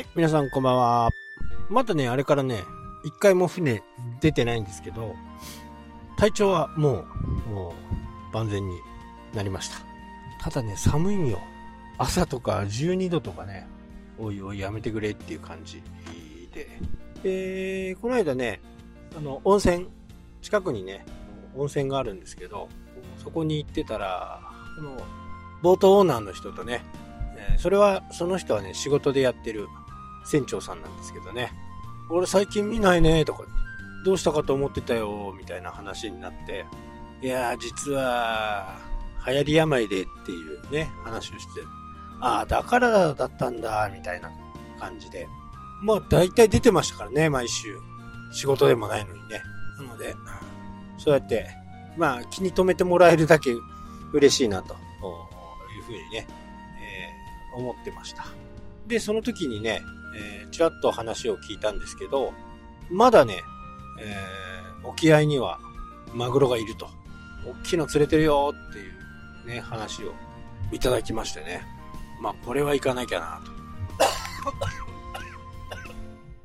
い、皆さんこんばんは。まだね、あれからね、一回も船出てないんですけど、体調はもう、もう、万全になりました。ただね、寒いんよ。朝とか12度とかね、おいおいやめてくれっていう感じで。で、この間ね、あの、温泉、近くにね、温泉があるんですけど、そこに行ってたら、この、ボートオーナーの人とね、それは、その人はね、仕事でやってる船長さんなんですけどね、俺最近見ないね、とか、どうしたかと思ってたよ、みたいな話になって、いやー、実は、流行り病でっていうね、話をして、ああ、だからだったんだ、みたいな感じで。まあ、大体出てましたからね、毎週。仕事でもないのにね。なので、そうやって、まあ、気に留めてもらえるだけ嬉しいな、というふうにね、えー思ってました。で、その時にね、えーちらっと話を聞いたんですけど、まだね、えー沖合にはマグロがいると。大きいの釣れてるよっていうね、話をいただきましてね。まあ、これは行かなきゃなと。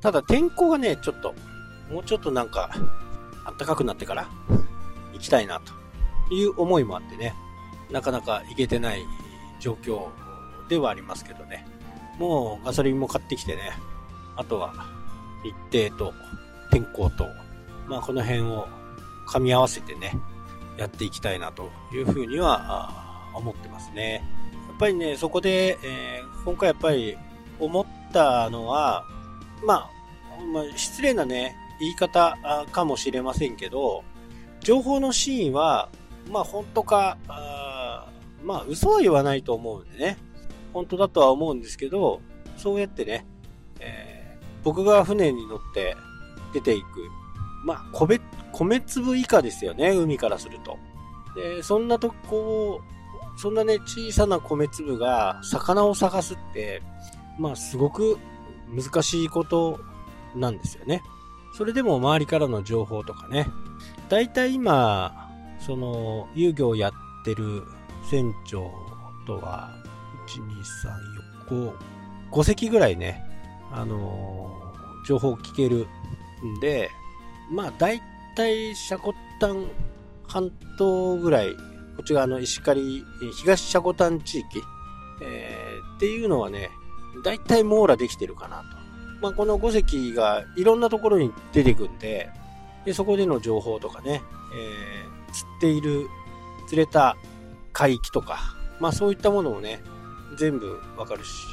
ただ天候がね、ちょっと、もうちょっとなんか、暖かくなってから行きたいなという思いもあってね、なかなか行けてない状況ではありますけどね。もうガソリンも買ってきてね、あとは日程と天候と、まあこの辺を噛み合わせてね、やっていきたいなというふうには思ってますね。やっぱりね、そこで、えー今回やっぱり思ったのは、まあ、まあ、失礼なね、言い方かもしれませんけど、情報の真意は、まあ本当か、あまあ嘘は言わないと思うんでね、本当だとは思うんですけど、そうやってね、えー僕が船に乗って出ていく、まあ米、米粒以下ですよね、海からすると。で、そんなとこ、そんなね、小さな米粒が魚を探すって、まあすごく難しいことなんですよね。それでも周りからの情報とかね。だいたい今、その、遊漁をやってる船長とは、1、2、3、4、5、5隻ぐらいね、あのー情報聞けるんで、まあ、だいたいシャコタン半島ぐらい、こっち側の石狩、東シャコタン地域、えーっていうのはね、だいたい網羅できてるかなと。まあ、この5隻がいろんなところに出てくんで、で、そこでの情報とかね、えー釣っている、釣れた海域とか、まあそういったものをね、全部わかるし、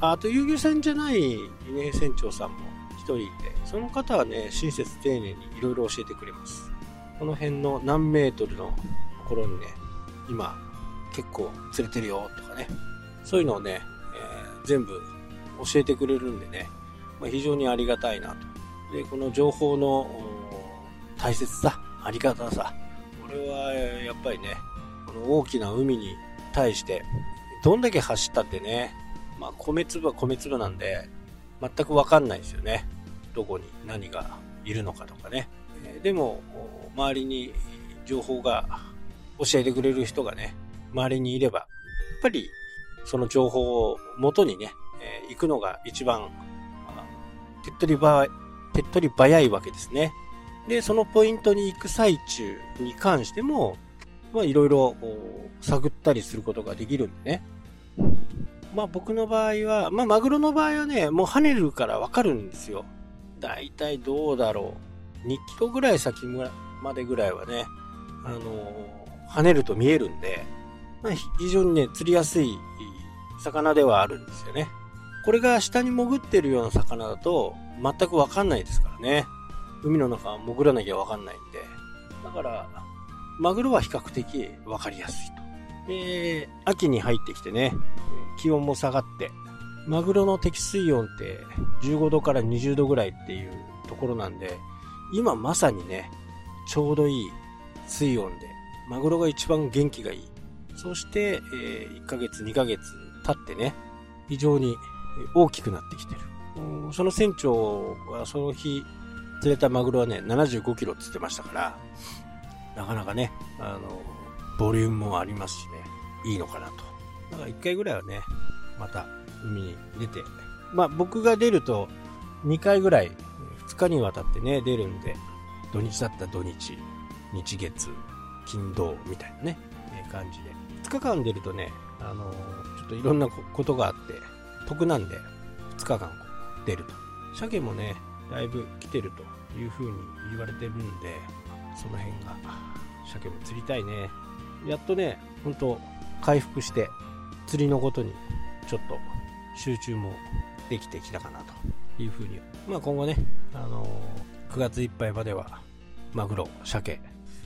あと遊漁船じゃない、ね、船長さんも一人いて、その方はね、親切丁寧にいろいろ教えてくれます。この辺の何メートルのところにね、今、結構釣れてるよとかね、そういうのをね、えー全部教えてくれるんでね、まあ、非常にありがたいなと。で、この情報の大切さ、ありがたさ、これはやっぱりね、この大きな海に対して、どんだけ走ったってね、まあ、米粒は米粒なんで、全くわかんないですよね。どこに何がいるのかとかね。えでも、周りに情報が教えてくれる人がね、周りにいれば、やっぱりその情報を元にね、えー行くのが一番、手っ取り早い、手っ取り早いわけですね。で、そのポイントに行く最中に関しても、まあいろいろ探ったりすることができるんでね。まあ僕の場合は、まあマグロの場合はね、もう跳ねるからわかるんですよ。だいたいどうだろう。2キロぐらい先までぐらいはね、あのー跳ねると見えるんで、まあ非常にね、釣りやすい魚ではあるんですよね。これが下に潜ってるような魚だと全くわかんないですからね。海の中は潜らなきゃわかんないんで。だから、マグロは比較的わかりやすいと。で、秋に入ってきてね、気温も下がって、マグロの適水温って15度から20度ぐらいっていうところなんで、今まさにね、ちょうどいい水温で、マグロが一番元気がいい。そして、え1ヶ月、2ヶ月経ってね、非常に大きくなってきてる。その船長はその日釣れたマグロはね、75キロって言ってましたから、なかなかね、あの、ボリュームもありますしね、いいのかなと。だから一回ぐらいはね、また海に出てまあ僕が出ると2回ぐらい2日にわたってね、出るんで、土日だったら土日、日月、金土みたいなね、え感じで。2日間出るとね、あの、ちょっといろんなことがあって、得なんで、2日間出ると。鮭もね、だいぶ来てるという風に言われてるんで、その辺が、鮭も釣りたいね。やっとね、ほんと回復して、釣りのことにちょっと集中もできてきたかなという風に。まあ今後ね、あのー、9月いっぱいまでは、マグロ、鮭、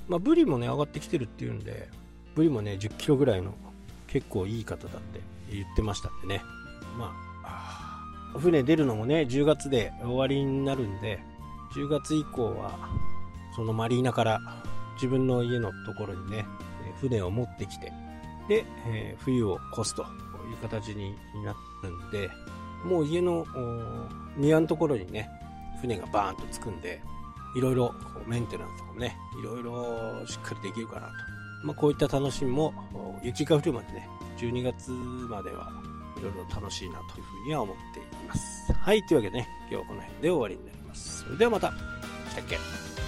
まあブリもね、上がってきてるっていうんで、ブリもね、10キロぐらいの結構いい方だって言ってましたんでね。まあ、船出るのもね、10月で終わりになるんで、10月以降は、そのマリーナから自分の家のところにね、船を持ってきて、で、えー、冬を越すという形になるんで、もう家の庭のところにね、船がバーンと着くんで、いろいろメンテナンスとかもね、いろいろしっかりできるかなと。まあ、こういった楽しみも、雪が降るまでね、12月まではいろいろ楽しいなというふうには思っています。はい、というわけでね、今日はこの辺で終わりになります。それではまた。したっけ